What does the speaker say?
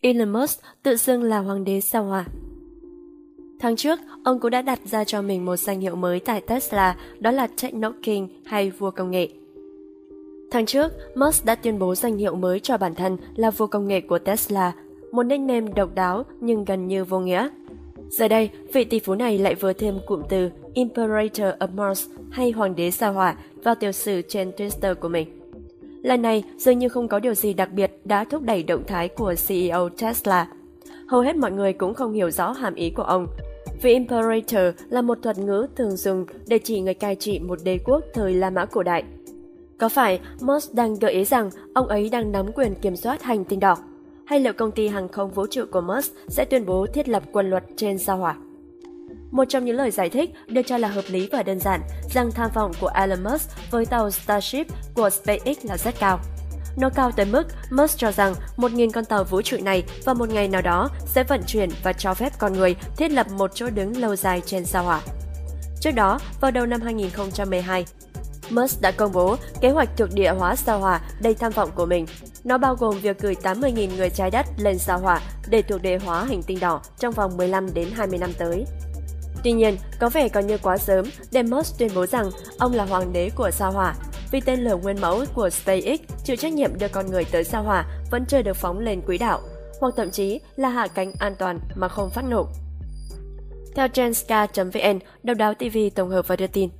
Elon Musk tự xưng là hoàng đế sao hỏa. Tháng trước, ông cũng đã đặt ra cho mình một danh hiệu mới tại Tesla, đó là Techno King hay vua công nghệ. Tháng trước, Musk đã tuyên bố danh hiệu mới cho bản thân là vua công nghệ của Tesla, một nickname độc đáo nhưng gần như vô nghĩa. Giờ đây, vị tỷ phú này lại vừa thêm cụm từ Imperator of Mars hay Hoàng đế sao hỏa vào tiểu sử trên Twitter của mình. Lần này, dường như không có điều gì đặc biệt đã thúc đẩy động thái của CEO Tesla. Hầu hết mọi người cũng không hiểu rõ hàm ý của ông. Vì Imperator là một thuật ngữ thường dùng để chỉ người cai trị một đế quốc thời La Mã cổ đại. Có phải Musk đang gợi ý rằng ông ấy đang nắm quyền kiểm soát hành tinh đỏ? Hay liệu công ty hàng không vũ trụ của Musk sẽ tuyên bố thiết lập quân luật trên sao hỏa? Một trong những lời giải thích được cho là hợp lý và đơn giản rằng tham vọng của Elon Musk với tàu Starship của SpaceX là rất cao. Nó cao tới mức Musk cho rằng 1.000 con tàu vũ trụ này vào một ngày nào đó sẽ vận chuyển và cho phép con người thiết lập một chỗ đứng lâu dài trên sao hỏa. Trước đó, vào đầu năm 2012, Musk đã công bố kế hoạch thực địa hóa sao hỏa đầy tham vọng của mình. Nó bao gồm việc gửi 80.000 người trái đất lên sao hỏa để thuộc địa hóa hành tinh đỏ trong vòng 15 đến 20 năm tới. Tuy nhiên, có vẻ còn như quá sớm để Musk tuyên bố rằng ông là hoàng đế của sao hỏa, vì tên lửa nguyên mẫu của SpaceX chịu trách nhiệm đưa con người tới sao hỏa vẫn chưa được phóng lên quỹ đạo, hoặc thậm chí là hạ cánh an toàn mà không phát nổ. Theo Jenska.vn, Đầu đáo TV tổng hợp và đưa tin.